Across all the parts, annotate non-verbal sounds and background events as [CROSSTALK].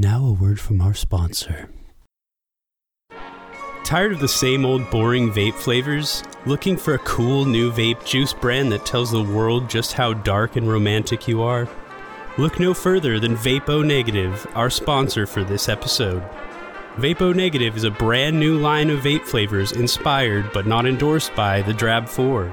Now a word from our sponsor. Tired of the same old boring vape flavors? Looking for a cool new vape juice brand that tells the world just how dark and romantic you are? Look no further than Vapo Negative, our sponsor for this episode. Vapo Negative is a brand new line of vape flavors inspired but not endorsed by the Drab 4.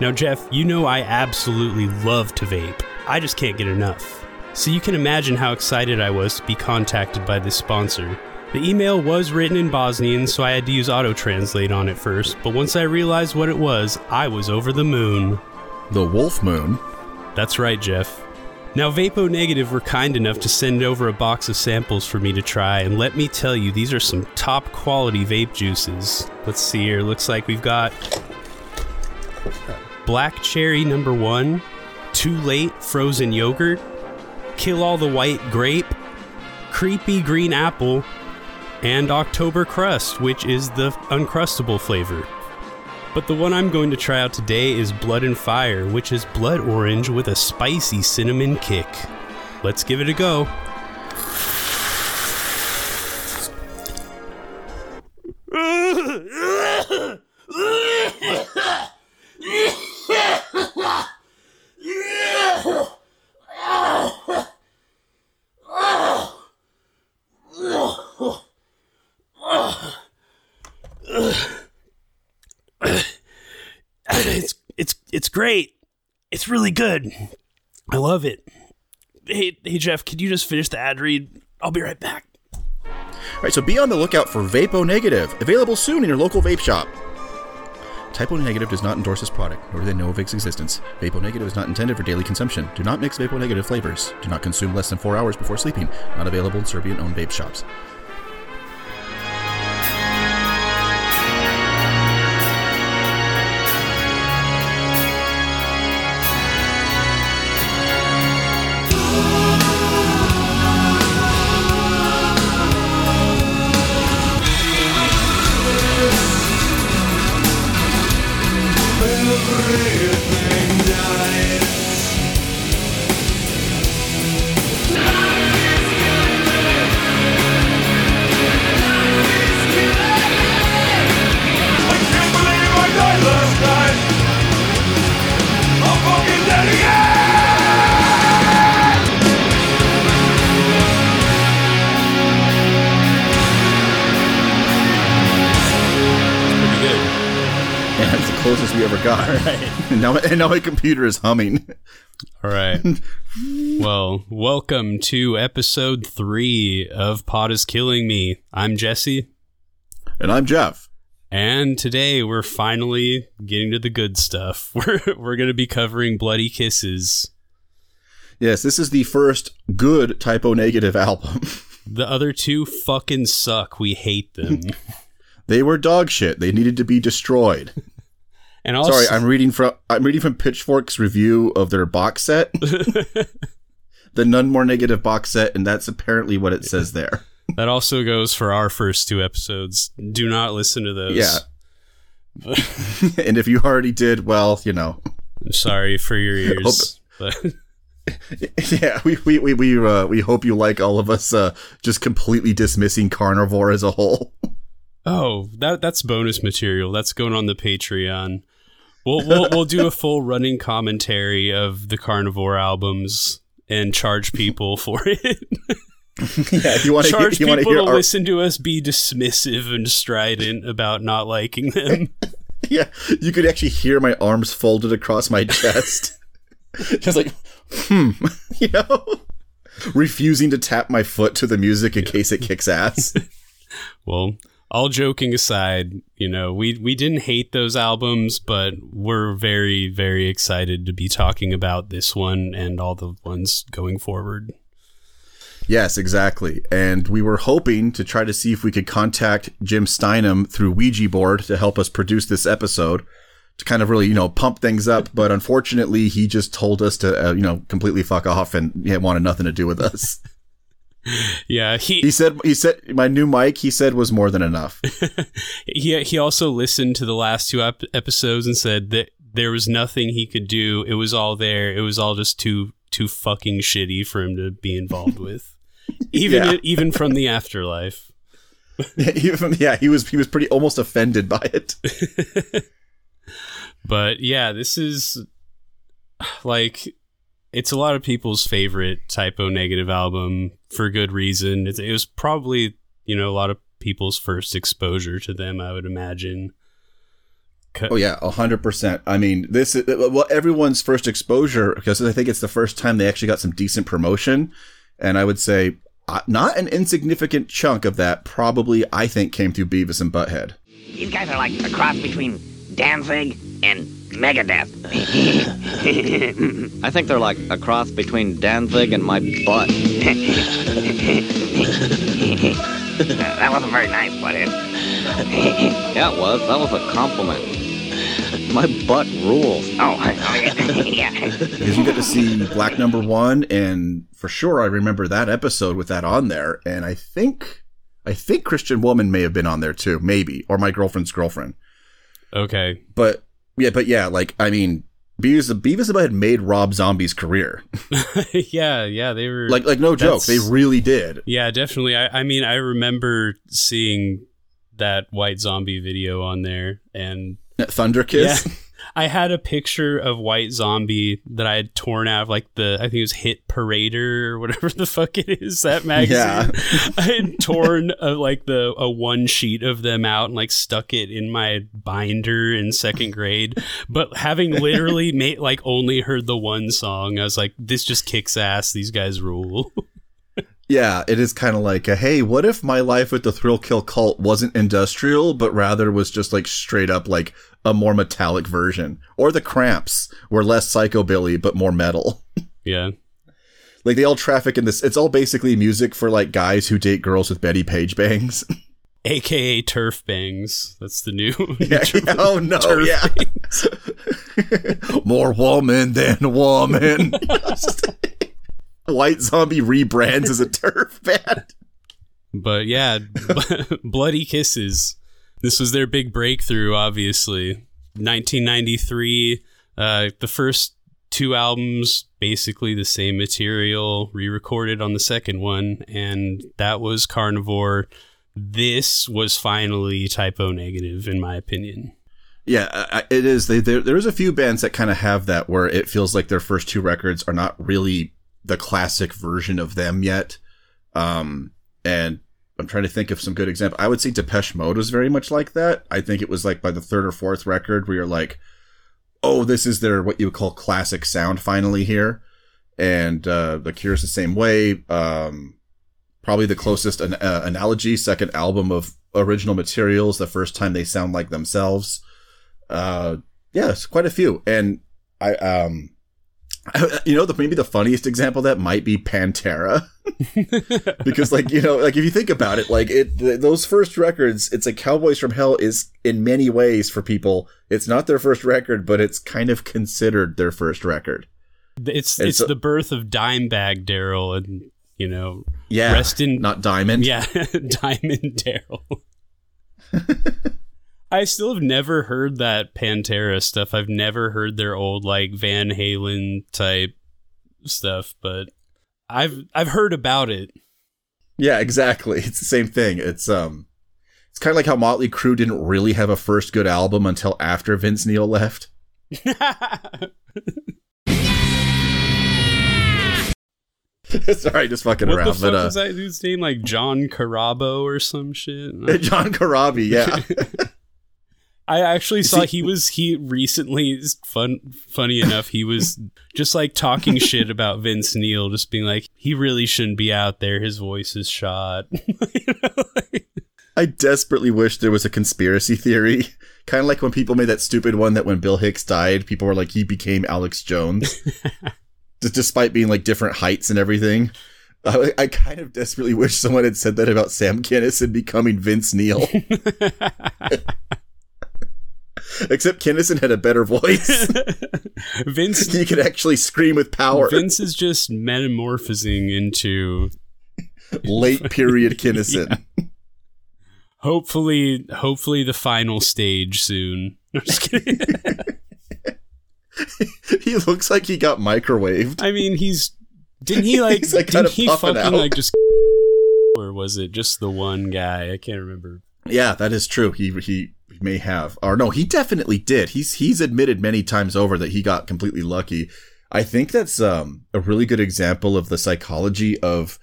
Now, Jeff, you know I absolutely love to vape. I just can't get enough. So you can imagine how excited I was to be contacted by this sponsor. The email was written in Bosnian, so I had to use auto translate on it first, but once I realized what it was, I was over the moon. The Wolf Moon? That's right, Jeff. Now, Vapo Negative were kind enough to send over a box of samples for me to try, and let me tell you, these are some top quality vape juices. Let's see here. Looks like we've got Black Cherry number one, Too Late Frozen Yogurt, Kill All the White Grape, Creepy Green Apple, and October Crust, which is the uncrustable flavor. But the one I'm going to try out today is Blood and Fire, which is blood orange with a spicy cinnamon kick. Let's give it a go. It's it's it's great. It's really good. I love it. Hey hey Jeff, could you just finish the ad read? I'll be right back. All right, so be on the lookout for Vapo Negative, available soon in your local vape shop. Type O Negative does not endorse this product, nor do they know of its existence. Vapo Negative is not intended for daily consumption. Do not mix Vapo Negative flavors. Do not consume less than four hours before sleeping. Not available in Serbian-owned vape shops. Now, and [LAUGHS] now my computer is humming. [LAUGHS] All right. well, welcome to episode three of Pod is Killing Me. I'm Jesse, And I'm Jeff. and today we're finally getting to the good stuff. [LAUGHS] We're we're gonna be covering Bloody Kisses. Yes, this is the first good Type O Negative album. The other two fucking suck. We hate them. they were dog shit. They needed to be destroyed. And also, Sorry, I'm reading from I'm reading from Pitchfork's review of their box set. [LAUGHS] the None More Negative box set, and that's apparently what it says there. [LAUGHS] that also goes for our first two episodes. Do not listen to those. Yeah. [LAUGHS] and if you already did, well, you know. I'm sorry for your ears. but Yeah, we we we we, uh, we hope you like all of us uh, just completely dismissing carnivore as a whole. oh, that that's bonus material. That's going on the Patreon. We'll we'll, we'll do a full running commentary of the Carnivore albums and charge people for it. [LAUGHS] yeah, if you want to hear, charge you people hear to our, listen to us be dismissive and strident about not liking them. [LAUGHS] yeah, you could actually hear my arms folded across my chest, [LAUGHS] just like hmm, you know, refusing to tap my foot to the music in case it kicks ass. well, all joking aside, you know, we we didn't hate those albums, but we're very very excited to be talking about this one and all the ones going forward. Yes, exactly. And we were hoping to try to see if we could contact Jim Steinman through Ouija board to help us produce this episode to kind of really, you know, pump things up. But unfortunately, he just told us to, uh, you know, completely fuck off and he wanted nothing to do with us. [LAUGHS] [LAUGHS] Yeah, he he said, he said, my new mic, he said, was more than enough. [LAUGHS] he he also listened to the last two ep- episodes and said that there was nothing he could do. It was all there. It was all just too too fucking shitty for him to be involved with. [LAUGHS] even Yeah. even from the afterlife. Even, yeah, he was he was pretty almost offended by it. But yeah, this is like it's a lot of people's favorite Type O Negative album for good reason. It, it was probably you know a lot of people's first exposure to them. I would imagine. Oh yeah, hundred percent. I mean, this is well everyone's first exposure because I think it's the first time they actually got some decent promotion, and I would say uh, not an insignificant chunk of that probably I think came through Beavis and Butthead. These guys are like a cross between Danzig and Megadeth. [LAUGHS] I think they're like a cross between Danzig and my butt. [LAUGHS] that wasn't very nice, Butthead. Yeah, it was. That was a compliment. My butt rules. Oh, [LAUGHS] oh yeah. yeah. because you get to see Black Number One, and for sure I remember that episode with that on there, and I think I think Christian Woman may have been on there too, maybe, or my girlfriend's girlfriend. Okay, But yeah, but yeah, like I mean, Beavis Beavis and Butthead made Rob Zombie's career, [LAUGHS] [LAUGHS] yeah, yeah, they were like like no joke, they really did. Yeah, definitely. I, I mean, I remember seeing that White Zombie video on there, and Thunder Kiss. yeah, [LAUGHS] I had a picture of White Zombie that I had torn out of like the I think it was Hit Parader or whatever [LAUGHS] the fuck it is that magazine. Yeah. [LAUGHS] I had torn uh like the a one sheet of them out and like stuck it in my binder in second grade. But having literally [LAUGHS] made like only heard the one song, I was like, this just kicks ass. These guys rule. Yeah, it is kind of like a hey, what if my life with the Thrill Kill Kult wasn't industrial, but rather was just like straight up like a more metallic version, or the Cramps were less psychobilly but more metal. [LAUGHS] yeah. Like they all traffic in this. It's all basically music for like guys who date girls with Bettie Page bangs. [LAUGHS] aka turf bangs. That's the new. [LAUGHS] yeah, yeah, oh no, Turf yeah. More woman than woman. White Zombie rebrands as a turf band. But yeah, bloody kisses. This was their big breakthrough. Obviously, 1993. Uh, the first two albums, basically the same material, re-recorded on the second one, and that was Carnivore. This was finally Type O Negative, in my opinion. Yeah, it is. They, there, there's a few bands that kind of have that where it feels like their first two records are not really the classic version of them yet. Um, and I'm trying to think of some good example. I would say Depeche Mode was very much like that. I think it was like by the third or fourth record where you're like, oh, this is their what you would call classic sound finally here. And uh, The Cure's the same way. Um, probably the closest an- uh, analogy, second album of original materials, the first time they sound like themselves. Uh, yes, quite a few. And I, um, [LAUGHS] you know, the maybe the funniest example of that might be Pantera, [LAUGHS] because like you know, like if you think about it, like it th- those first records, it's like Cowboys from Hell is in many ways for people, it's not their first record, but it's kind of considered their first record. It's And it's so- the birth of Dimebag Darrell, and you know, Yeah, Rest in- not Diamond. yeah, [LAUGHS] Diamond Daryl. I still have never heard that Pantera stuff. I've never heard their old like Van Halen type stuff, but I've I've heard about it. Yeah, exactly. [LAUGHS] It's the same thing. It's um it's kind of like how Motley Crue didn't really have a first good album until after Vince Neil left. [LAUGHS] Sorry, just fucking what around. the fuck but uh was that dude's name? Like John Carabo or some shit? [LAUGHS] John Corabi, yeah. I actually saw he was he recently fun funny enough he was just like talking [LAUGHS] shit about Vince Neil just being like he really shouldn't be out there his voice is shot You know, like- I desperately wish there was a conspiracy theory. Kind of like when people made that stupid one that when Bill Hicks died, people were like he became Alex Jones. [LAUGHS] Despite being like different heights and everything. I, I kind of desperately wish someone had said that about Sam Kinison becoming Vince Neil. [LAUGHS] [LAUGHS] Except Kinison had a better voice. [LAUGHS] Vince [LAUGHS] he could actually scream with power. Vince is just metamorphosing into Late period Kinison. hopefully hopefully the final stage soon I'm just kidding. he looks like he got microwaved. I mean he's Didn't he like? Like, didn't he fucking out. like just? Or was it just the one guy? I can't remember. Yeah, that is true. He he may have, or no, he definitely did. He's he's admitted many times over that he got completely lucky. I think that's um, a really good example of the psychology of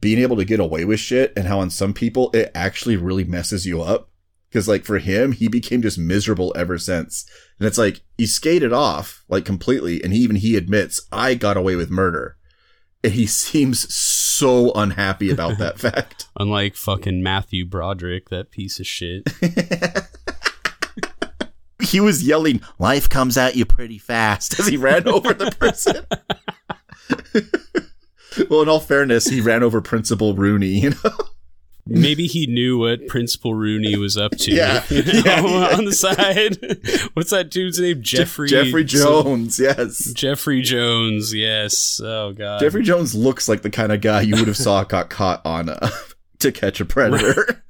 being able to get away with shit, and how on some people it actually really messes you up. Because like for him, he became just miserable ever since, and it's like he skated off like completely, and even he admits I got away with murder, and he [LAUGHS] seems so unhappy about that [LAUGHS] fact. Unlike fucking Matthew Broderick, that piece of shit. [LAUGHS] he was yelling, "Life comes at you pretty fast" as he ran over the person. [LAUGHS] well, in all fairness, he ran over Principal Rooney. You know, Maybe he knew what Principal Rooney was up to. Yeah. [LAUGHS] Yeah, on the side. [LAUGHS] What's that dude's name? Jeffrey. Jeffrey some- Jones. Yes, Jeffrey Jones. Yes. Oh god. Jeffrey Jones looks like the kind of guy you would have saw got caught on uh, To Catch a Predator.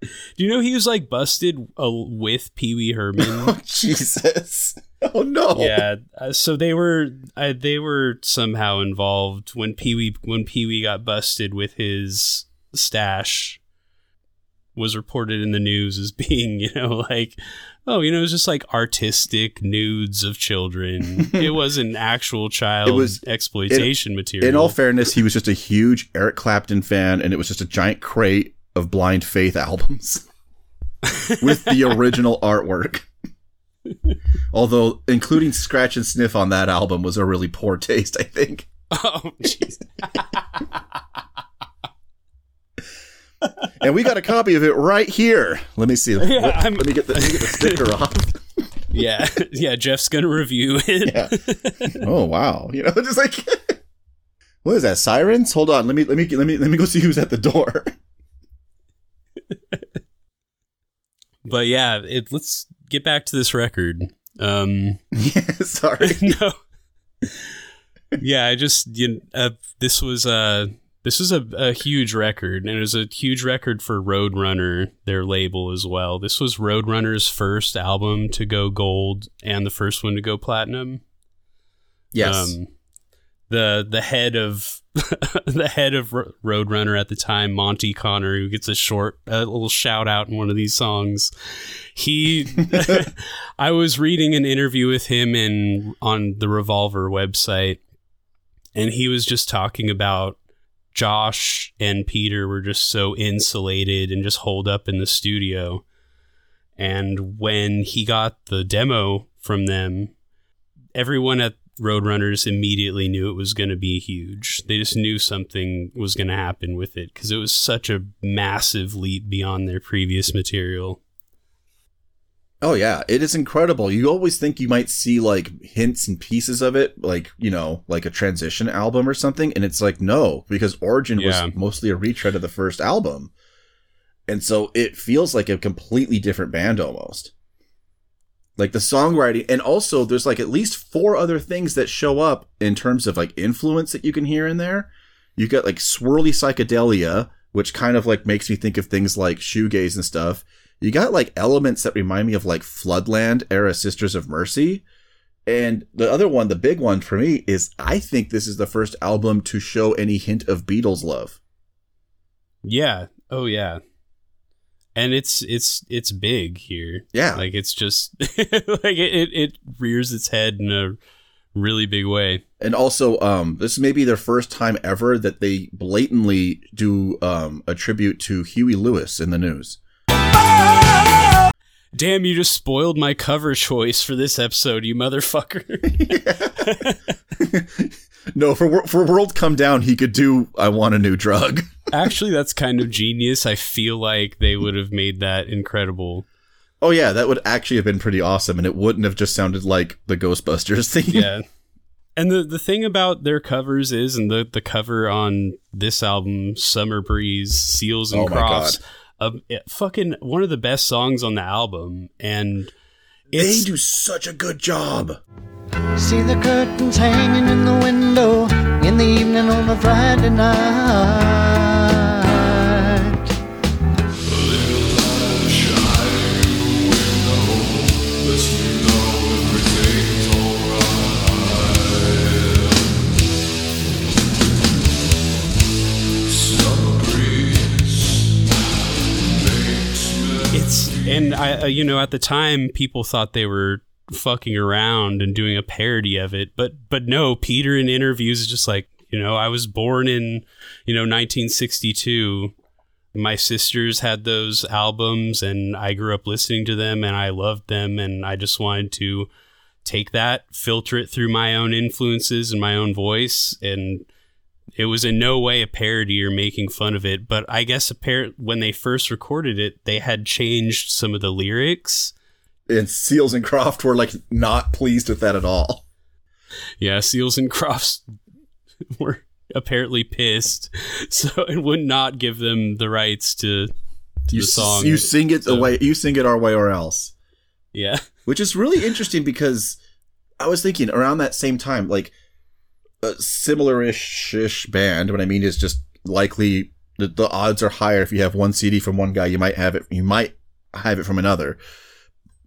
Do you know he was like busted uh, with Pee Wee Herman? [LAUGHS] oh Jesus! Oh no! yeah. uh, So they were uh, they were somehow involved when Pee Wee when Pee Wee got busted with his stash was reported in the news as being you know like oh you know it was just like artistic nudes of children. [LAUGHS] it wasn't actual child It was- exploitation material. In all fairness, he was just a huge Eric Clapton fan, and it was just a giant crate of Blind Faith albums [LAUGHS] with the original artwork. Although including Scratch and Sniff on that album was a really poor taste, I think. [LAUGHS] oh jeez. And we got a copy of it right here. Let me see. let, Yeah, let- let me get the, let me get the sticker off. Yeah, yeah. Jeff's gonna review it. Yeah. Oh wow. You know, [LAUGHS] just like what is that? Sirens? Hold on. Let me let me let me let me go see who's at the door. [LAUGHS] But yeah, it, let's get back to this record. Um, [LAUGHS] yeah, sorry. [LAUGHS] no, yeah, I just you uh, this was uh this was a, a huge record, and it was a huge record for Roadrunner, their label as well. This was Roadrunner's first album to go gold and the first one to go platinum. Yes. Um, the the head of [LAUGHS] the head of Roadrunner at the time, Monte Conner, who gets a short a little shout out in one of these songs. He, [LAUGHS] [LAUGHS] I was reading an interview with him in on the Revolver website, and he was just talking about Josh and Peter were just so insulated and just holed up in the studio. And when he got the demo from them, everyone at Roadrunners immediately knew it was going to be huge. They just knew something was going to happen with it because it was such a massive leap beyond their previous material. Oh yeah, it is incredible. You always think you might see like hints and pieces of it, like you know, like a transition album or something, and it's like no, because Origin Yeah. was mostly a retread of the first album, and so it feels like a completely different band almost. Like the songwriting, and also there's like at least four other things that show up in terms of like influence that you can hear in there. You got like swirly psychedelia, which kind of like makes me think of things like shoegaze and stuff. You got like elements that remind me of like Floodland era Sisters of Mercy. And the other one, the big one for me is I think this is the first album to show any hint of Beatles love. Yeah. Oh yeah. And it's it's it's big here. Yeah. Like it's just [LAUGHS] like it, it, rears its head in a really big way. And also, um, this may be their first time ever that they blatantly do um, a tribute to Huey Lewis in the news. Damn, you just spoiled my cover choice for this episode, you motherfucker. [LAUGHS] [LAUGHS] No, for for World Come Down, he could do "I Want a New Drug." [LAUGHS] Actually, that's kind of genius. I feel like they would have made that incredible. Oh yeah, that would actually have been pretty awesome, and it wouldn't have just sounded like the Ghostbusters [LAUGHS] thing. Yeah. And the, the thing about their covers is, and the, the cover on this album, Summer Breeze, Seals and Oh Crofts, uh, fucking one of the best songs on the album. And they do such a good job. See the curtains hanging in the window in the evening on a Friday night. A little light shining in the window, lets me know everything's alright. Summer breeze makes me. It's and I, uh, you know, at the time, people thought they were fucking around and doing a parody of it, but but no, Peter in interviews is just like, you know, I was born in, you know, 1962. My sisters had those albums, and I grew up listening to them, and I loved them, and I just wanted to take that, filter it through my own influences and my own voice, and it was in no way a parody or making fun of it. But I guess appar- when they first recorded it, they had changed some of the lyrics. And Seals and Croft were like not pleased with that at all. Yeah, Seals and Crofts [LAUGHS] were apparently pissed, [LAUGHS] so it would not give them the rights to, to You, the song. you sing it the way you sing it our way or else. yeah, [LAUGHS] which is really interesting because I was thinking around that same time, like a similar-ish ish band. What I mean is just likely the, the odds are higher if you have one CD from one guy, you might have it. You might have it from another.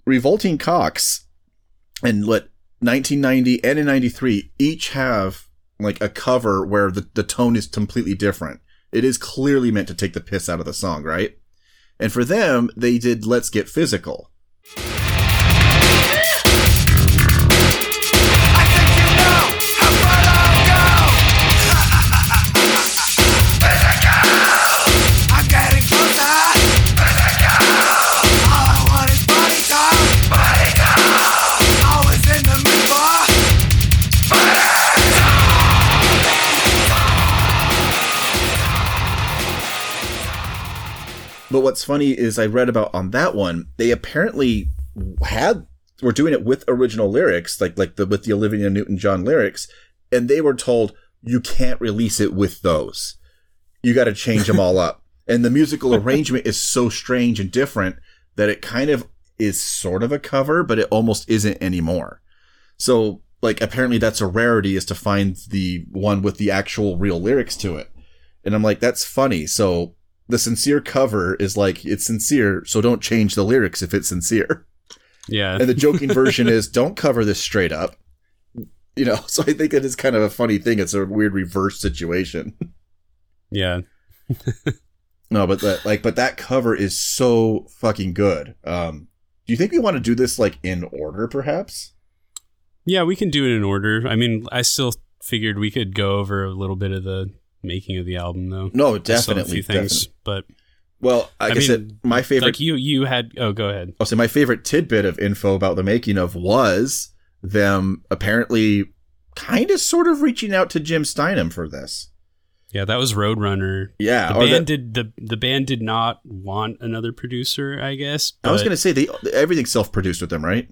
Revolting Cocks and let 1990 and in 93 each have like a cover where the, the tone is completely different. It is clearly meant to take the piss out of the song, right? And for them, they did Let's Get Physical. But what's funny is I read about on that one, they apparently had were doing it with original lyrics, like like the with the Olivia Newton John lyrics, and they were told you can't release it with those. You got to change them all up. [LAUGHS] And the musical arrangement is so strange and different that it kind of is sort of a cover, but it almost isn't anymore. So like apparently that's a rarity is to find the one with the actual real lyrics to it. And I'm like, that's funny. So the sincere cover is like it's sincere, so don't change the lyrics if it's sincere. yeah. And the joking [LAUGHS] version is don't cover this straight up. You know, [LAUGHS] so I think that is kind of a funny thing. It's a weird reverse situation. yeah. [LAUGHS] No, but that like but that cover is so fucking good. Um do you think we want to do this like in order perhaps? Yeah, we can do it in order. I mean, I still figured we could go over a little bit of the making of the album, though. No, a definitely. few things, definitely. but Well, like I, mean, said, my favorite like you, you had. Oh, go ahead. I'll say my favorite tidbit of info about the making of was them apparently kind of sort of reaching out to Jim Steinman for this. Yeah, that was Roadrunner. Yeah, The band that- did the the band did not want another producer, I guess. I was going to say they everything's self-produced with them, right?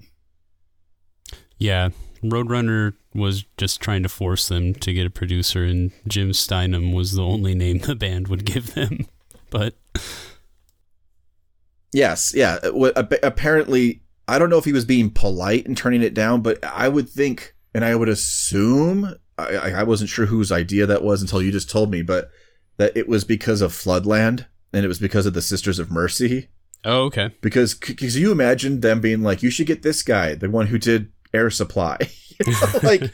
Yeah, Roadrunner was just trying to force them to get a producer, and Jim Steinman was the only name the band would give them. [LAUGHS] But Yes, yeah. uh, Apparently, I don't know if he was being polite and turning it down, but I would think, and I would assume, I, I I wasn't sure whose idea that was until you just told me, but that it was because of Floodland and it was because of the Sisters of Mercy. oh, okay, Because because you imagine them being like, you should get this guy, the one who did Air Supply, You [LAUGHS] know, [LAUGHS] like.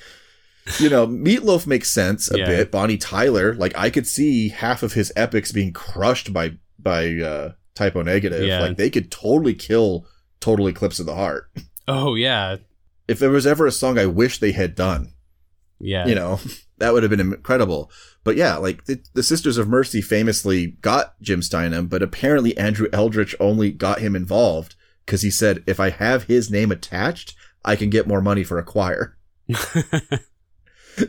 You know, Meatloaf makes sense a Yeah. bit. Bonnie Tyler, like I could see half of his epics being crushed by by uh Type O Negative. Yeah. Like they could totally kill Total Eclipse of the Heart. oh yeah, If there was ever a song I wish they had done, yeah, you know, [LAUGHS] that would have been incredible. But yeah, like the, the Sisters of Mercy famously got Jim Steinman, but apparently Andrew Eldritch only got him involved because he said, if I have his name attached, I can get more money for a choir. [LAUGHS]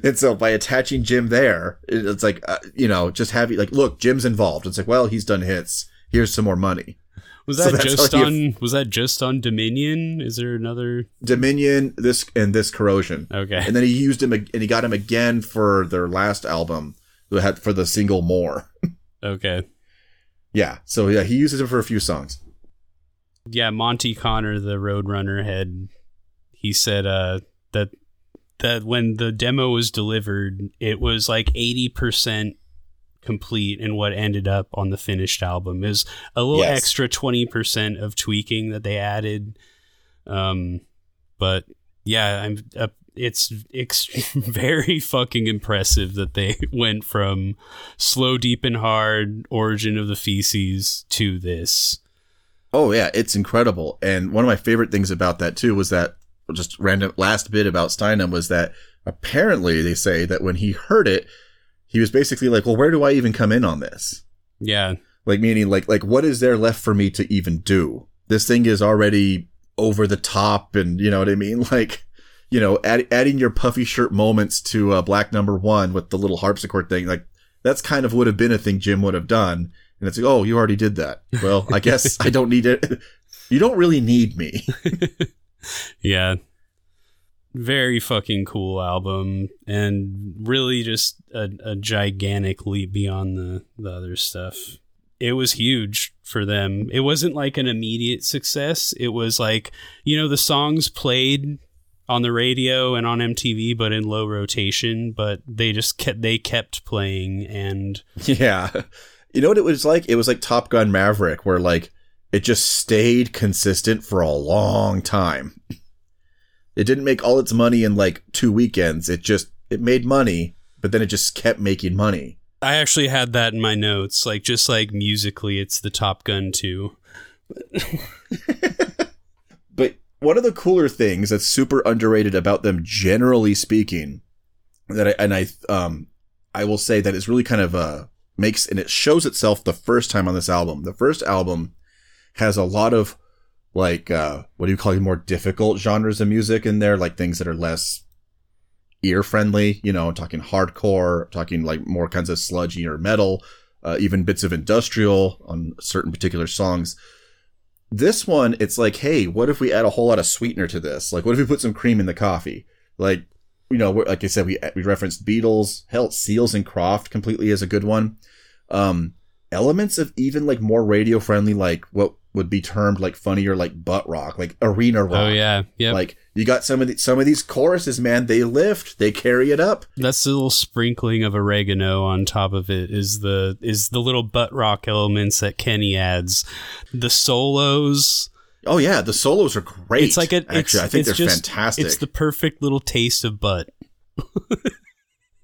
And so by attaching Jim there, it's like, uh, you know, just having like, look, Jim's involved. It's like, well, he's done hits. Here's some more money. Was [LAUGHS] that that's just on? Was that just on Dominion? Is there another? Dominion, this and this corrosion. Okay, And then he used him and he got him again for their last album that had for the single more. [LAUGHS] okay. Yeah. So yeah, he uses him for a few songs. Yeah, Monte Conner, the Roadrunner head, he said uh, that that when the demo was delivered, it was like eighty percent complete in what ended up on the finished album. Is a little Yes. extra twenty percent of tweaking that they added. Um, but yeah, I'm. Uh, it's ex- [LAUGHS] very fucking impressive that they [LAUGHS] went from slow, deep, and hard origin of the feces to this. Oh yeah, it's incredible. And one of my favorite things about that too was that just random last bit about Steinman was that apparently they say that when he heard it, he was basically like, "Well, where do I even come in on this?" Yeah. Like meaning like like what is there left for me to even do? This thing is already over the top and you know what I mean? [LAUGHS] Like you know, add, adding your puffy shirt moments to uh, Black Number One with the little harpsichord thing, like that's kind of would have been a thing Jim would have done. And it's like, oh, you already did that. Well, I guess [LAUGHS] I don't need it. [LAUGHS] You don't really need me. Yeah. Very fucking cool album and really just a, a gigantic leap beyond the, the other stuff. It was huge for them. It wasn't like an immediate success. It was like, you know, the songs played on the radio and on MTV but in low rotation, but they just kept they kept playing and [LAUGHS] yeah. You know what it was like? It was like Top Gun Maverick, where like it just stayed consistent for a long time. It didn't make all its money in like two weekends. It just it made money, but then it just kept making money. I actually had that in my notes. Like just like musically it's the Top Gun too. [LAUGHS] But one of the cooler things that's super underrated about them, generally speaking, that I, and I um I will say that is really kind of uh makes and it shows itself the first time on this album. The first album has a lot of like uh what do you call it more difficult genres of music in there, like things that are less ear friendly. You know, talking hardcore, talking like more kinds of sludgy or metal, uh, even bits of industrial on certain particular songs. This one, it's like, hey, what if we add a whole lot of sweetener to this? Like, what if we put some cream in the coffee? Like, you know, like I said, we we referenced Beatles, hell, Seals and Croft completely is a good one. Um, elements of even like more radio friendly, like what would be termed like funnier, like butt rock, like arena oh, rock. Oh yeah. yeah. Like you got some of the, some of these choruses, man. They lift, they carry it up. That's the little sprinkling of oregano on top of it is the is the little butt rock elements that Kenny adds. The solos Oh yeah, the solos are great. it's like a actually, it's, I think it's they're just, fantastic. It's the perfect little taste of butt.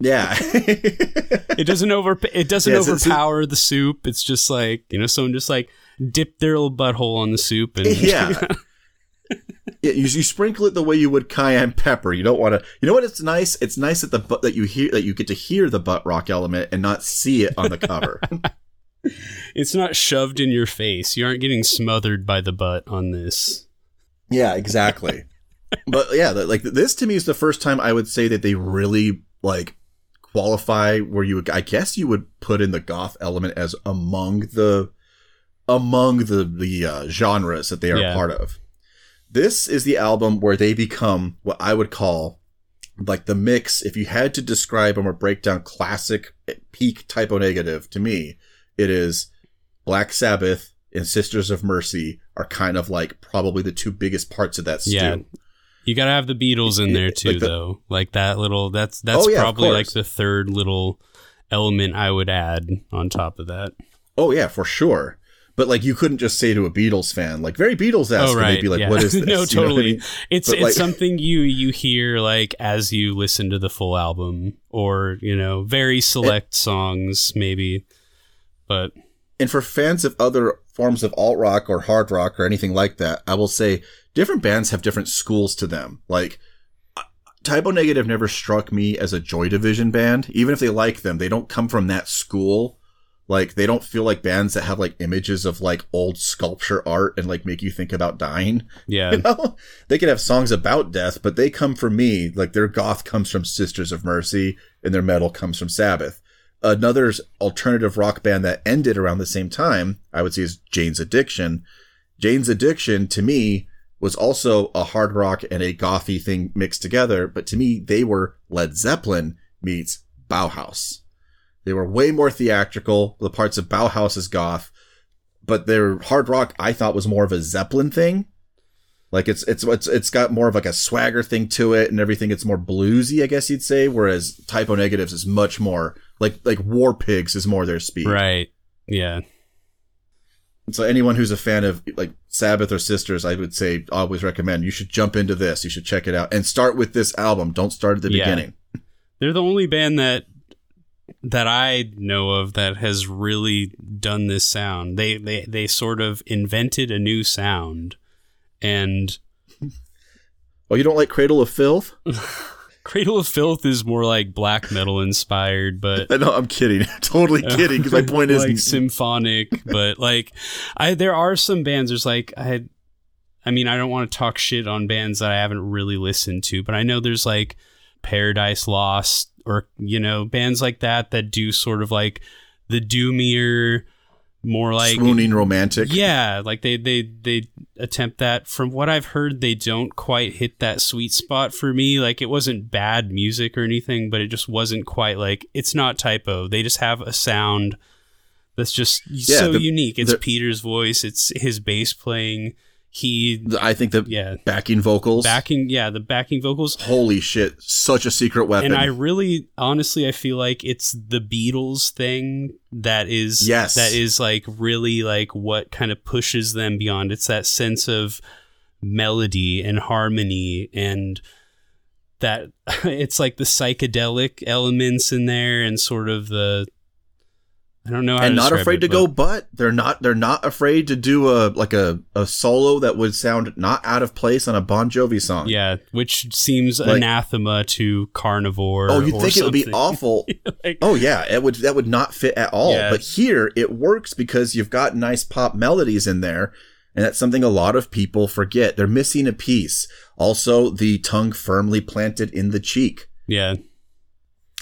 yeah. [LAUGHS] It doesn't over it doesn't Yeah, it's- it's- overpower the soup. It's just like, you know, someone just like dipped their little butthole on the soup and Yeah. [LAUGHS] Yeah, you, you sprinkle it the way you would cayenne pepper. You don't want to. You know what? It's nice. It's nice that the bu- that you hear that you get to hear the butt rock element and not see it on the cover. [LAUGHS] [LAUGHS] it's not shoved in your face. You aren't getting smothered by the butt on this. yeah, exactly. but yeah, like this to me is the first time I would say that they really like qualify where you would. I guess you would put in the goth element as among the among the the uh, genres that they are Yeah. part of. This is the album where they become what I would call like the mix. If you had to describe them or break down classic peak Type O Negative to me, it is Black Sabbath and Sisters of Mercy are kind of like probably the two biggest parts of that stew. Yeah. You gotta have the Beatles in there too, Like the- though. Like that little. That's that's Oh, yeah, probably like the third little element I would add on top of that. Oh yeah, for sure. But like you couldn't just say to a Beatles fan, like very Beatles esque, oh and right, they'd be like, yeah. "What is [LAUGHS] this?" no, You know I totally. mean? It's But, it's like- [LAUGHS] something you you hear like as you listen to the full album, or you know, very select songs maybe. But And for fans of other forms of alt rock or hard rock or anything like that, I will say different bands have different schools to them. Like uh, Type O Negative never struck me as a Joy Division band. Even if they like them, they don't come from that school. Like they don't feel like bands that have like images of like old sculpture art and like make you think about dying. [LAUGHS] yeah, You know, they could have songs about death, but they come from me. Like their goth comes from Sisters of Mercy, and their metal comes from Sabbath. Another alternative rock band that ended around the same time, I would say, is Jane's Addiction. Jane's Addiction, to me, was also a hard rock and a gothy thing mixed together, but to me, they were Led Zeppelin meets Bauhaus. They were way more theatrical. The parts of Bauhaus is goth, but their hard rock I thought was more of a Zeppelin thing. Like it's it's it's it's got more of like a swagger thing to it and everything. It's more bluesy, I guess you'd say. Whereas Type O Negatives is much more like like War Pigs is more their speed. right, yeah, So anyone who's a fan of like Sabbath or Sisters, I would say always recommend you should jump into this. You should check it out and start with this album. Don't start at the Yeah. beginning. they're the only band that that I know of that has really done this sound. They they they sort of invented a new sound, and [LAUGHS] Oh, you don't like Cradle of Filth? [LAUGHS] Cradle of Filth is more like black metal inspired, but [LAUGHS] I know I'm kidding. totally kidding. Because my point is, like symphonic, but like I there are some bands. There's like I had, I mean I don't want to talk shit on bands that I haven't really listened to, but I know there's like Paradise Lost or you know bands like that that do sort of like the doomier, more like swooning romantic. yeah, like they they they attempt that. From what I've heard, they don't quite hit that sweet spot for me. Like it wasn't bad music or anything, but it just wasn't quite like it's not Type O. They just have a sound that's just so the- unique. It's the- Peter's voice. It's his bass playing. He I think the yeah backing vocals. backing yeah the backing vocals. Holy shit! Such a secret weapon. And I really, honestly, I feel like it's the Beatles thing that is Yes. that is like really like what kind of pushes them beyond. It's that sense of melody and harmony and that [LAUGHS] it's like the psychedelic elements in there and sort of the I don't know how and not afraid it, to go but- but they're not they're not afraid to do a like a, a solo that would sound not out of place on a Bon Jovi song. Yeah, which seems Like- anathema to carnivore. Oh, you'd or think it would be [LAUGHS] awful. Like- Oh yeah, it would that would not fit at all. Yeah. But here it works because you've got nice pop melodies in there, and that's something a lot of people forget. They're missing a piece. Also, the tongue firmly planted in the cheek. yeah,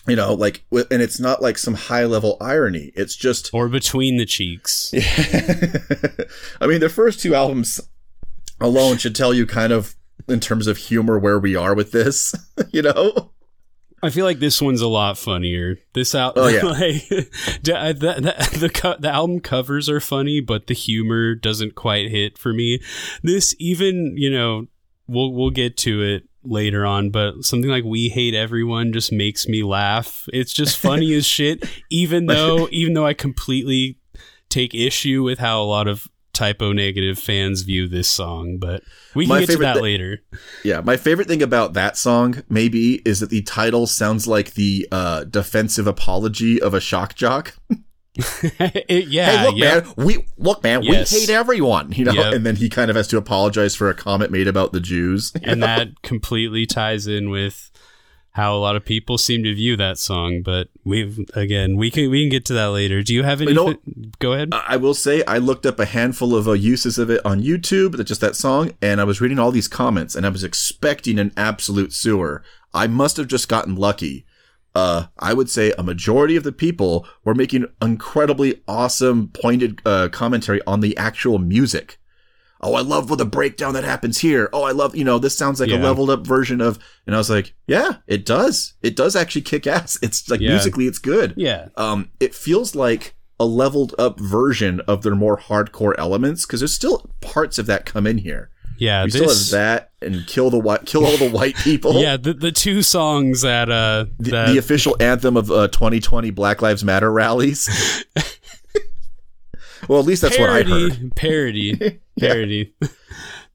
You know, like, and it's not like some high level irony. It's just or between the cheeks. [LAUGHS] I mean, the first two albums alone should tell you kind of in terms of humor where we are with this, [LAUGHS] you know? I feel like this one's a lot funnier. This out, Oh, yeah. [LAUGHS] like, uh, the, the, the, co- the album covers are funny, but the humor doesn't quite hit for me. This even, you know, we'll we'll get to it later on, but something like "We Hate Everyone" just makes me laugh. It's just funny as [LAUGHS] shit. Even though, even though I completely take issue with how a lot of Type O Negative fans view this song, but we can My get to that thi- later. Yeah, my favorite thing about that song, maybe, is that the title sounds like the uh, defensive apology of a shock jock. [LAUGHS] [LAUGHS] It- yeah, hey, look, yeah. man, we look, man, Yes. we hate everyone, you know. Yep. And then he kind of has to apologize for a comment made about the Jews. [LAUGHS] and that completely ties in with how a lot of people seem to view that song. But we've again, we can we can get to that later. Do you have any? You know- go ahead. I will say I looked up a handful of uh, uses of it on YouTube, that just that song, and I was reading all these comments, and I was expecting an absolute sewer. I must have just gotten lucky. Uh, I would say a majority of the people were making incredibly awesome, pointed uh, commentary on the actual music. Oh, I love the breakdown that happens here. Oh, I love, you know, this sounds like Yeah. a leveled up version of, and I was like, yeah, it does. It does actually kick ass. [LAUGHS] It's like Yeah. musically, it's good yeah, um, it feels like a leveled up version of their more hardcore elements because there's still parts of that come in here. Yeah. We still have that and kill the white, kill all the [LAUGHS] white people. yeah. The the two songs that uh The, that the official anthem of uh, 2020 Black Lives Matter rallies. [LAUGHS] well, at least that's what I heard. parody [LAUGHS] parody.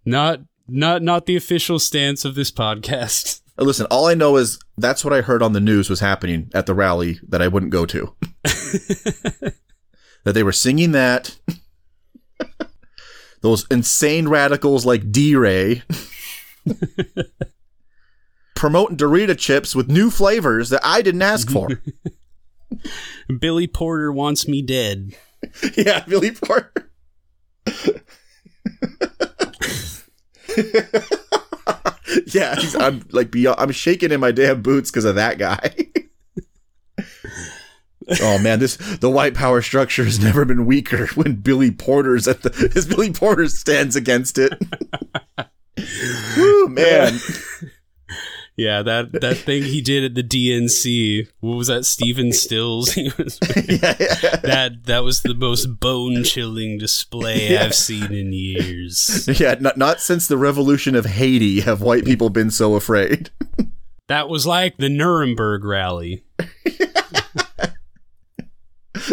not not not the official stance of this podcast. Uh, Listen, all I know is that's what I heard on the news was happening at the rally that I wouldn't go to. that they were singing that. Those insane radicals like D Ray [LAUGHS] promoting Dorita chips with new flavors that I didn't ask for. [LAUGHS] Billy Porter wants me dead. [LAUGHS] yeah, Billy Porter. yeah, he's, I'm like beyond, I'm shaking in my damn boots because of that guy. Oh man, this the white power structure has never been weaker [LAUGHS] when Billy Porter's at the as Billy Porter stands against it. [LAUGHS] Woo, man. [LAUGHS] Yeah, that that thing he did at the DNC. What was that? Stephen Stills. Yeah, yeah. that that was the most bone chilling display I've seen in years. Yeah, not, not since the revolution of Haiti have white people been so afraid. That was like the Nuremberg rally.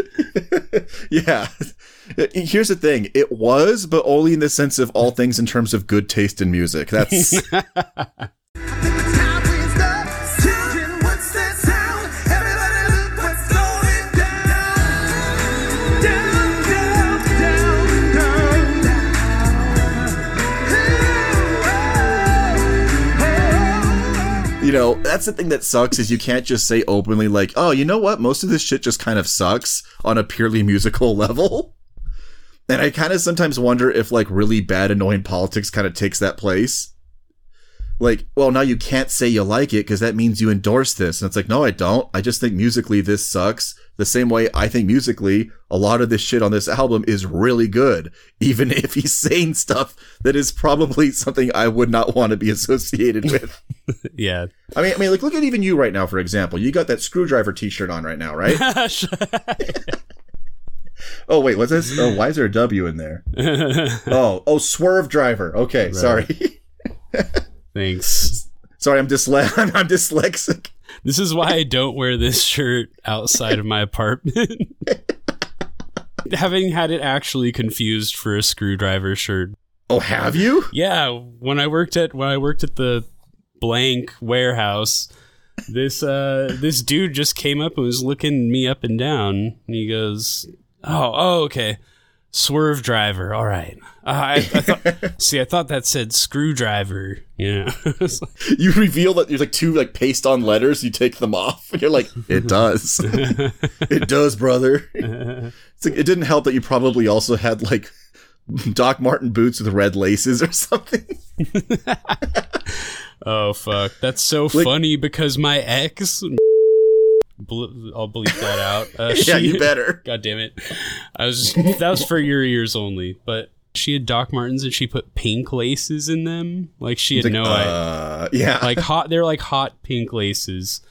[LAUGHS] yeah. Here's the thing. It was, but only in the sense of all things in terms of good taste in music. That's [LAUGHS] you know, that's the thing that sucks is you can't just say openly like, "Oh, you know what? Most of this shit just kind of sucks on a purely musical [LAUGHS] level." And I kind of sometimes wonder if like really bad annoying politics kind of takes that place. Like, well, now you can't say you like it because that means you endorse this. And it's like, no, I don't. I just think musically this sucks. The same way I think musically a lot of this shit on this album is really good, [LAUGHS] even if he's saying stuff that is probably something I would not want to be associated with. [LAUGHS] yeah. I mean, I mean, like, look at even you right now, for example. You got that screwdriver T-shirt on right now, right? [LAUGHS] oh wait, what's this? Oh, why is there a W in there? Oh, oh, Swervedriver. Okay, sorry, Thanks. sorry. I'm dysle- I'm dyslexic. This is why I don't wear this shirt outside of my apartment. [LAUGHS] Having had it actually confused for a screwdriver shirt. Oh, have you? Yeah, when I worked at when I worked at the blank warehouse, this uh this dude just came up and was looking me up and down and he goes, "Oh, oh okay. Swervedriver. All right. Uh, I, I thought [LAUGHS] See, I thought that said screwdriver, Yeah. [LAUGHS] You reveal that there's like two like paste on letters. You take them off, and [LAUGHS] you're like, it does. it does, brother. It's like, it didn't help that you probably also had like Doc Martens boots with red laces or something. Oh fuck, that's so Like- funny because my ex. Ble- I'll bleep that out. [LAUGHS] Uh, yeah, she- you better. [LAUGHS] God damn it! I was that was for your ears only. But she had Doc Martens and she put pink laces in them. Like she had Like, no idea. uh, yeah. Like [LAUGHS] hot, they're like hot pink laces.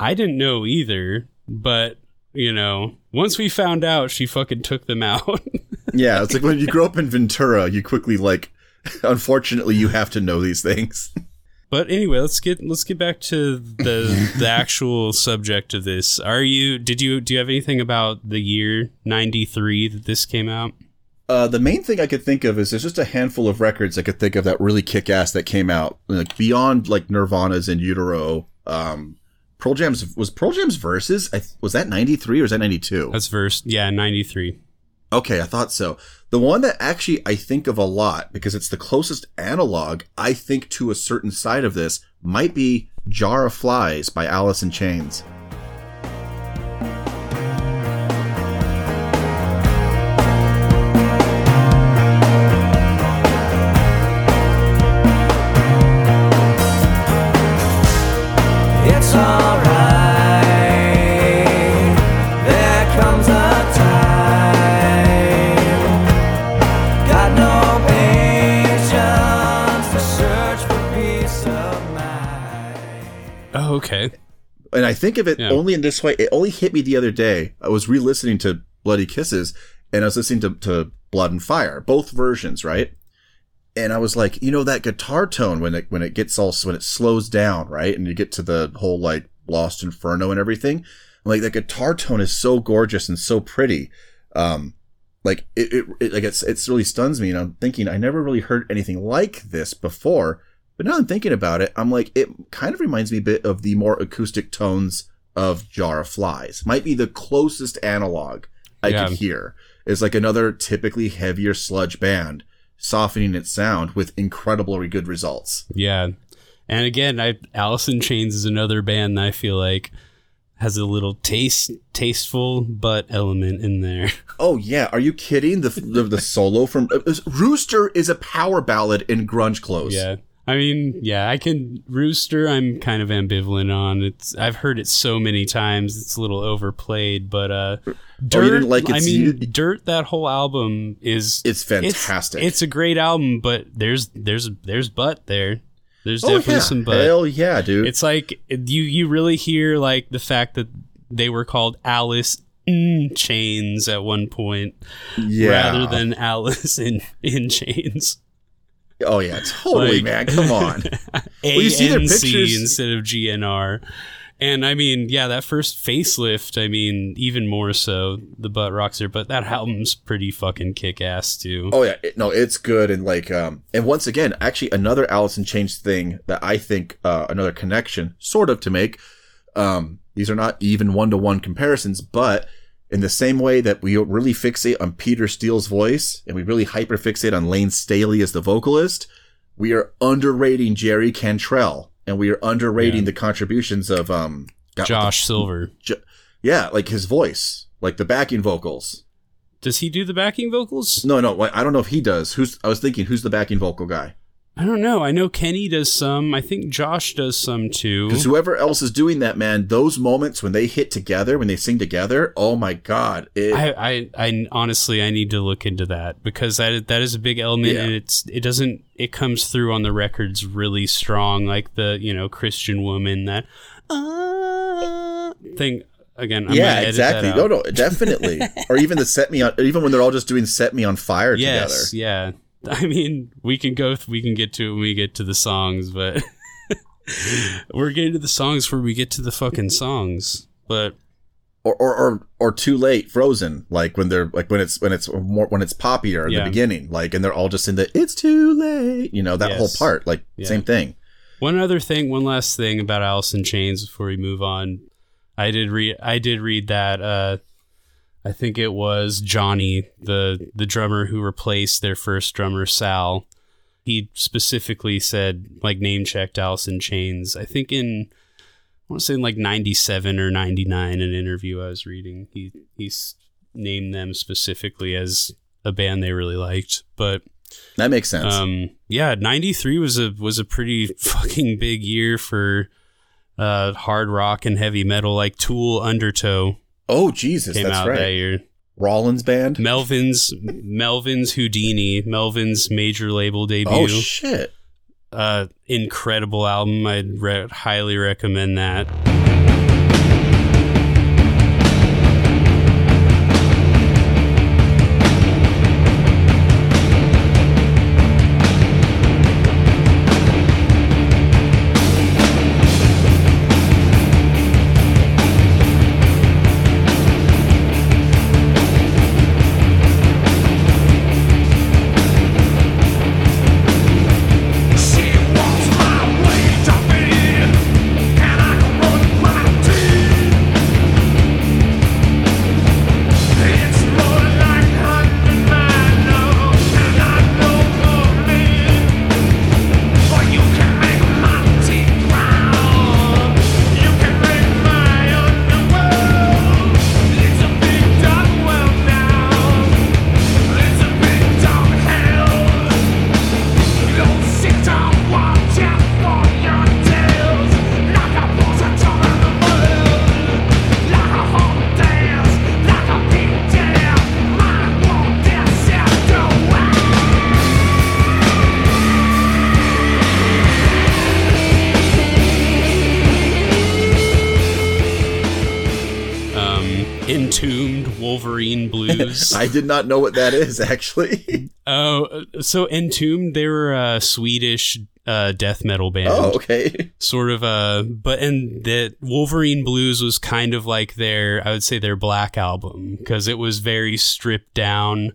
I didn't know either, but you know, once we found out, she fucking took them out. Yeah, it's like when you grow up in Ventura, you quickly like. Unfortunately, you have to know these things. But anyway, let's get let's get back to the [LAUGHS] the actual subject of this. Are you did you do you have anything about the year 93 that this came out? Uh, the main thing I could think of is there's just a handful of records I could think of that really kick ass that came out like beyond like Nirvana's In Utero. Um, Pearl Jam's was Pearl Jam's verses. I, was that 93 or was that 92? That's verse yeah, 93. Okay, I thought so. The one that actually I think of a lot because it's the closest analog I think to a certain side of this might be Jar of Flies by Alice in Chains. Think of it Yeah. only in this way. It only hit me the other day. I was re-listening to Bloody Kisses, and I was listening to, to Blood and Fire, both versions, right? And I was like, you know, that guitar tone when it when it gets all when it slows down, right, and you get to the whole like Lost Inferno and everything. Like that guitar tone is so gorgeous and so pretty. Um, like it, it, it like it's it's really stuns me, and I'm thinking I never really heard anything like this before. But now I'm thinking about it, I'm like, it kind of reminds me a bit of the more acoustic tones of Jar of Flies. Might be the closest analog I Yeah. could hear. Is like another typically heavier sludge band softening its sound with incredibly good results. Yeah. And again, I Alice in Chains is another band that I feel like has a little taste tasteful butt element in there. [LAUGHS] Oh yeah, are you kidding? The the, the solo from uh, Rooster is a power ballad in grunge clothes. Yeah. I mean, yeah, I can Rooster I'm kind of ambivalent on. It's I've heard it so many times it's a little overplayed, but uh Dirt Oh, you didn't like I mean, you- Dirt that whole album is It's fantastic. It's, a great album, but there's there's there's butt there. There's oh definitely yeah, some butt. hell yeah, dude. It's like you you really hear like the fact that they were called Alice in Chains at one point yeah. rather than Alice in in Chains. Oh yeah, totally, like- man. Come on. [LAUGHS] A you see their pictures- instead of GNR. And I mean, yeah, that first facelift, I mean, even more so, the butt rocks there, but that album's pretty fucking kick ass too. Oh yeah, it, no, it's good and like um and once again, actually another Alice in Chains thing that I think uh another connection sort of to make um these are not even one to one comparisons, but in the same way that we really fixate on Peter Steele's voice and we really hyper fixate on Lane Staley as the vocalist, we are underrating Jerry Cantrell and we are underrating Yeah. the contributions of um God, Josh Silver. Yeah, like his voice, like the backing vocals. Does he do the backing vocals? No, no, I don't know if he does. Who's? I was thinking, who's the backing vocal guy? I don't know. I know Kenny does some. I think Josh does some too. Because whoever else is doing that, man, those moments when they hit together, when they sing together, oh my god! It, I, I, I honestly, I need to look into that because that that is a big element, Yeah. and it's it doesn't it comes through on the records really strong, like the you know Christian woman that uh, thing again. I'm yeah, exactly. No, no, definitely. [LAUGHS] or even the set me on, even when they're all just doing "Set Me on Fire" Yes, together. yeah. [LAUGHS] I mean, we can go. We can get to it when we get to the songs, but [LAUGHS] we're getting to the songs where we get to the fucking songs. But Or, or or or too late, Frozen. Like when they're like when it's when it's more when it's poppier in Yeah. the beginning, like and they're all just in the "It's too late," you know that Yes. whole part. Like Yeah. same thing. One other thing, one last thing about Alice in Chains before we move on. I did read I did read that uh I think it was Johnny, the the drummer who replaced their first drummer Sal. He specifically said like name checked Alice in Chains. I think in I want to say in like 97 or 99 an interview I was reading. He he's named them specifically as a band they really liked, but That makes sense. um, yeah, '93 was a was a pretty [LAUGHS] fucking big year for uh, hard rock and heavy metal. Like Tool, Undertow oh Jesus, came that's out that right. year. Rollins band. Melvins Melvins Houdini, Melvins major label debut. Oh shit. uh, incredible album. I'd re- highly recommend that. I did not know what that is actually. [LAUGHS] oh, so Entombed, they were a Swedish uh, death metal band. oh, okay. sort of uh but and that Wolverine Blues was kind of like their I would say their black album because it was very stripped down.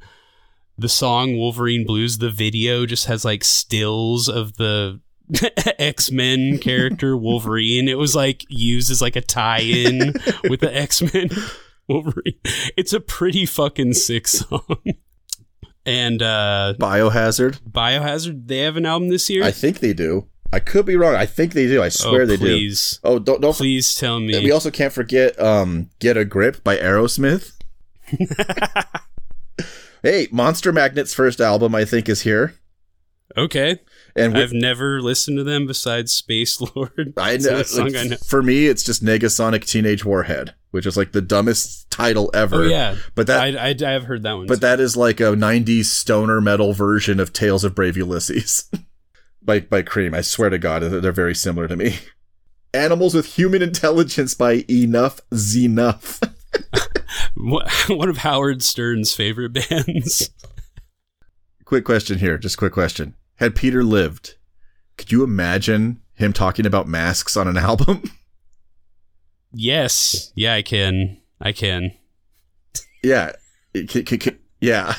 The song Wolverine Blues, the video just has like stills of the [LAUGHS] X-Men character [LAUGHS] Wolverine. It was like used as like a tie-in with the X-Men Wolverine. It's a pretty fucking sick song. And uh Biohazard. Biohazard, they have an album this year? I think they do. I could be wrong. I think they do. I swear oh, they do. Oh, don't don't. Please tell me. We also can't forget um, "Get a Grip" by Aerosmith. [LAUGHS] hey, Monster Magnet's first album, I think, is here, Okay. And I've never listened to them besides Space [LAUGHS] Lord. I know, like, I know. For me, it's just Negasonic Teenage Warhead, which is like the dumbest title ever. Oh yeah, but that I, I, I have heard that one. but too. that is like a '90s stoner metal version of Tales of Brave Ulysses [LAUGHS] by by Cream. I swear to God, they're very similar to me. Animals with Human Intelligence by Enough. [LAUGHS] Wha- one of Howard Stern's favorite bands. quick question here, just quick question. Had Peter lived, could you imagine him talking about masks on an [LAUGHS] album? yes, yeah, I can. I can. yeah. It- c- c- c- yeah.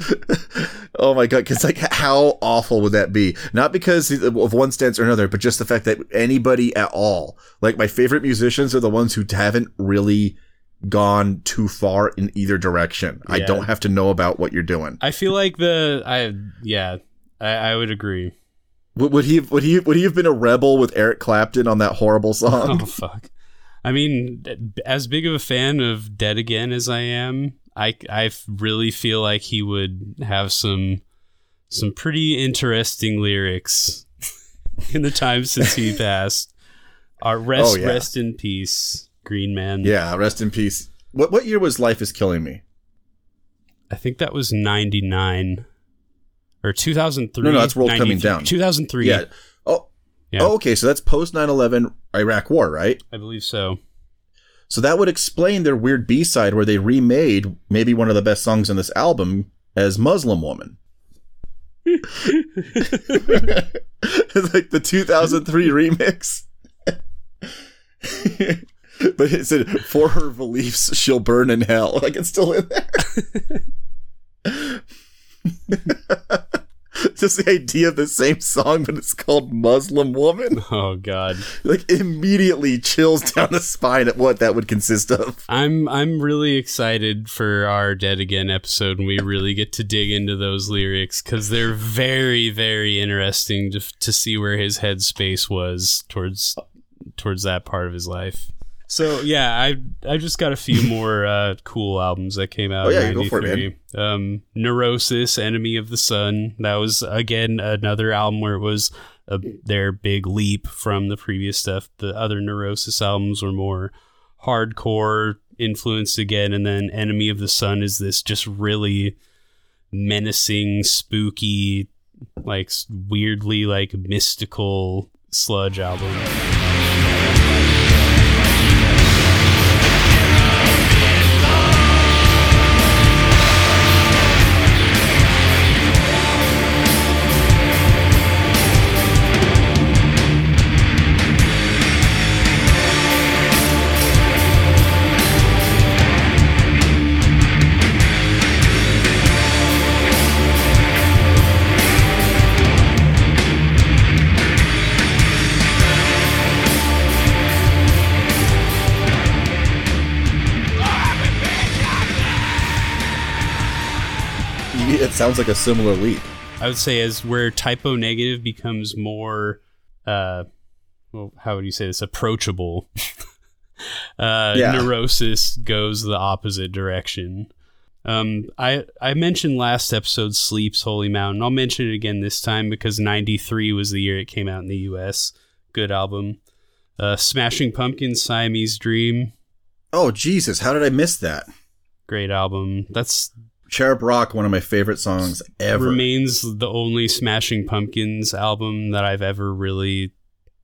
[LAUGHS] oh my god, because like how awful would that be? Not because of one stance or another, but just the fact that anybody at all, like my favorite musicians are the ones who haven't really gone too far in either direction. I don't have to know about what you're doing. I feel like the I yeah, I, I would agree. Would, would he would he would he have been a rebel with Eric Clapton on that horrible song? Oh fuck. I mean, as big of a fan of Dead Again as I am, I I really feel like he would have some some pretty interesting lyrics [LAUGHS] in the time since he passed. Uh, rest Oh, yeah. rest in peace, Green Man. Yeah, rest in peace. What what year was Life is Killing Me? I think that was 99 or 2003. No, no, that's World Coming Down. 2003. Yeah. Oh, Yeah. oh, okay. So that's post 9/11 Iraq War, right? I believe so. So that would explain their weird B side where they remade maybe one of the best songs on this album as Muslim Woman. it's [LAUGHS] like the 2003 remix. [LAUGHS] but it said, for her beliefs, she'll burn in hell. [LAUGHS] Like it's still in there. [LAUGHS] Just the idea of the same song, but it's called Muslim Woman. [LAUGHS] Oh god. Like immediately chills down the spine at what that would consist of. I'm I'm really excited for our Dead Again episode and we really get to dig into those lyrics cuz they're very very interesting to to see where his headspace was towards towards that part of his life. So yeah, I I just got a few [LAUGHS] more uh, cool albums that came out. Oh, yeah, in go for it, 93. Um, Neurosis, Enemy of the Sun. That was again another album where it was a, their big leap from the previous stuff. The other Neurosis albums were more hardcore influenced again, and then Enemy of the Sun is this just really menacing, spooky, like weirdly like mystical sludge album. It sounds like a similar leap. I would say as where Type O Negative becomes more uh well how would you say this approachable [LAUGHS] uh Yeah. neurosis goes the opposite direction. Um I I mentioned last episode Sleep's Holy Mountain. I'll mention it again this time because 93 was the year it came out in the US. Good album. Uh Smashing Pumpkins Siamese Dream, Oh Jesus, how did I miss that? great album. That's Cherub Rock, one of my favorite songs ever. remains the only Smashing Pumpkins album that I've ever really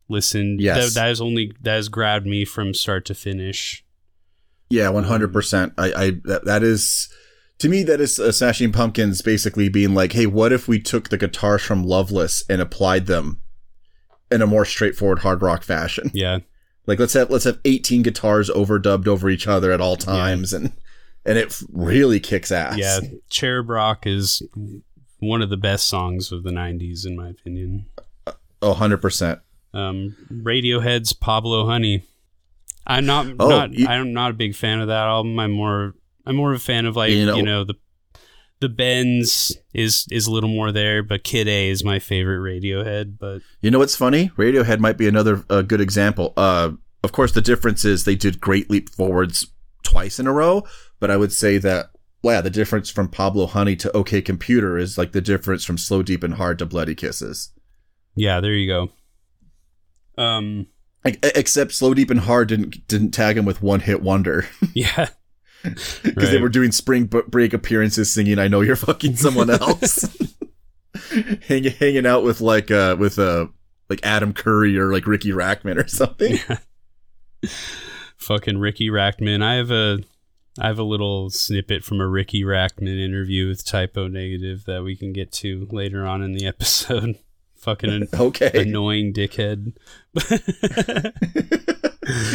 listened. Yes. that, that has only that has grabbed me from start to finish. yeah, one hundred percent. I, I that, that is to me that is uh, Smashing Pumpkins basically being like, hey, what if we took the guitars from Loveless and applied them in a more straightforward hard rock fashion? Yeah, Like let's have let's have eighteen guitars overdubbed over each other at all times, and and it really kicks ass. yeah. Cherub Rock is one of the best songs of the '90s, in my opinion. Oh, 100 percent. Um, Radiohead's Pablo Honey. I'm not Oh, not you- I'm not a big fan of that album. I'm more I'm more of a fan of like You you know- know, the the Bends is is a little more there, but Kid A is my favorite Radiohead. But You know what's funny? Radiohead might be another uh, good example. Uh, of course, the difference is they did great leap forwards twice in a row, but I would say that, well, yeah, the difference from Pablo Honey to OK Computer is like the difference from Slow Deep and Hard to Bloody Kisses. yeah, there you go. Um, Like, except Slow Deep and Hard didn't didn't tag him with one hit wonder [LAUGHS] yeah, [LAUGHS] because they were doing spring break appearances singing "I Know You're Fucking [LAUGHS] Someone Else," hanging hanging out with like uh with uh like Adam Curry or like Riki Rachtman or something. fucking Riki Rachtman. I have a I have a little snippet from a Riki Rachtman interview with Type O Negative that we can get to later on in the episode. [LAUGHS] fucking an- [LAUGHS] Okay. annoying dickhead. [LAUGHS]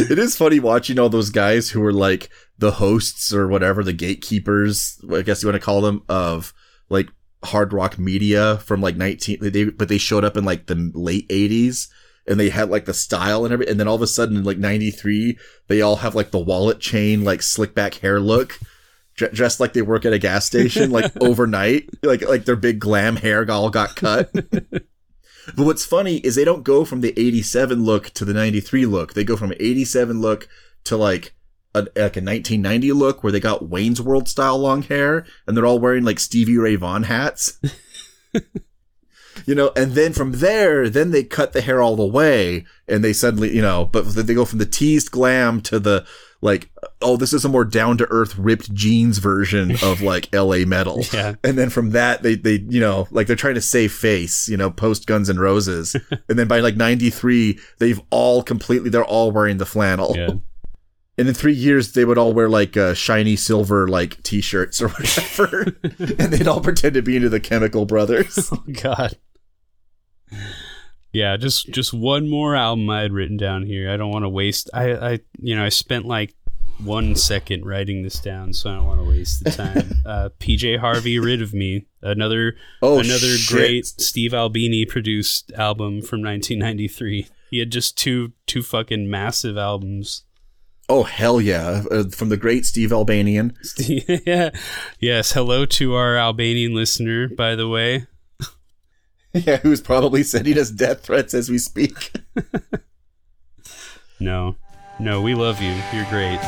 it is funny watching all those guys who were like the hosts or whatever, the gatekeepers, I guess you want to call them, of like hard rock media from like 19, they, but they showed up in like the late 80s and they had like the style and everything. And then all of a sudden in like 93, they all have like the wallet chain, like slick back hair look. dr- Dressed like they work at a gas station, like [LAUGHS] overnight, like like their big glam hair all got cut. [LAUGHS] But what's funny is they don't go from the 87 look to the 93 look. They go from 87 look to like a, like a 1990 look where they got Wayne's World style long hair and they're all wearing like Stevie Ray Vaughan hats. [LAUGHS] you know, and then from there, then they cut the hair all the way and they suddenly, you know, but they go from the teased glam to the like, oh, this is a more down to earth ripped jeans version of [LAUGHS] like LA metal. Yeah. And then from that, they, they, you know, like they're trying to save face, you know, post Guns N' Roses. [LAUGHS] and then by like 93, they've all completely, they're all wearing the flannel. Yeah. And in three years, they would all wear like uh, shiny silver like t-shirts or [LAUGHS] whatever, [LAUGHS] and they'd all pretend to be into the Chemical Brothers. [LAUGHS] Oh God. Yeah, just just one more album I had written down here. I don't want to waste. I I you know I spent like one second writing this down, so I don't want to waste the time. uh, PJ Harvey, "Rid of Me," another Oh, another shit. great Steve Albini produced album from 1993. He had just two two fucking massive albums. Oh hell yeah! Uh, from the great Steve Albanian. [LAUGHS] yeah. Yes. Hello to our Albanian listener, by the way. [LAUGHS] Yeah, who's probably sending us death threats as we speak. [LAUGHS] No, no, we love you. You're great.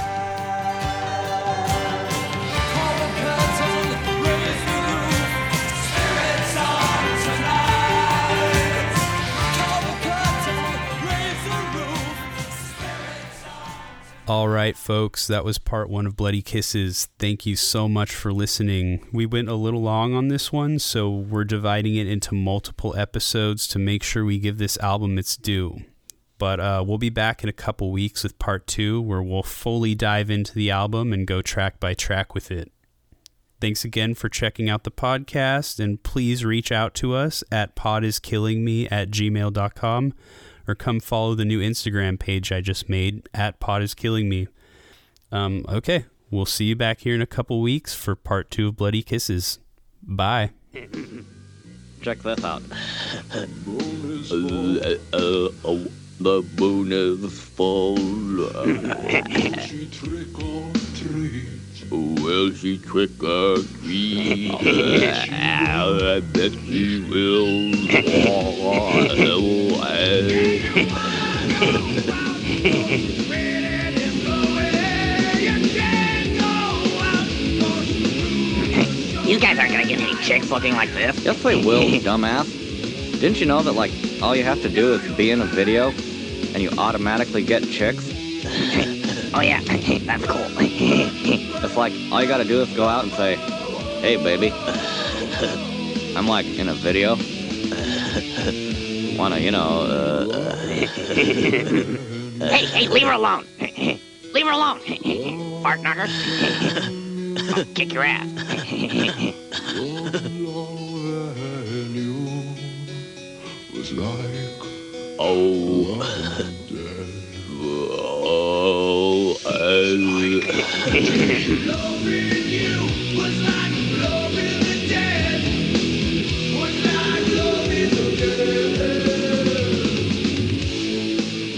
All right, folks, that was part one of Bloody Kisses. Thank you so much for listening. We went a little long on this one, so we're dividing it into multiple episodes to make sure we give this album its due. But uh, we'll be back in a couple weeks with part two, where we'll fully dive into the album and go track by track with it. Thanks again for checking out the podcast, and please reach out to us at podiskillingme at gmail.com or come follow the new Instagram page I just made at podiskillingme. Um, okay, we'll see you back here in a couple weeks for part two of Bloody Kisses. Bye. Check this out. Uh, uh, uh, oh, the moon is full. She trick. Will she trick or treat? I bet she will. [LAUGHS] You guys aren't gonna get any chicks looking like this. Yes, they will, [LAUGHS] dumbass. Didn't you know that, like, all you have to do is be in a video and you automatically get chicks? [LAUGHS] Oh yeah, that's cool. [LAUGHS] It's like, all you gotta do is go out and say, hey, baby. [LAUGHS] I'm, like, in a video. [LAUGHS] Wanna, you know, uh, hey, hey, leave her alone. leave her alone. Fart knocker. I'll kick your ass. Was like oh,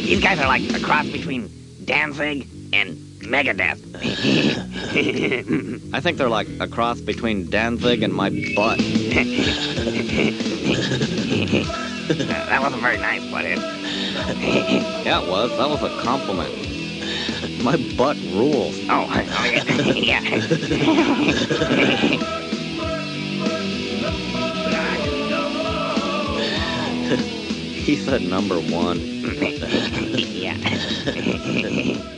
These guys are like a cross between Danzig and Megadeth. [LAUGHS] I think they're like a cross between Danzig and my butt. [LAUGHS] that wasn't very nice, butthead. Yeah, it was. That was a compliment. My butt rules. Oh, oh yeah. yeah. He said number one. [LAUGHS] yeah. [LAUGHS]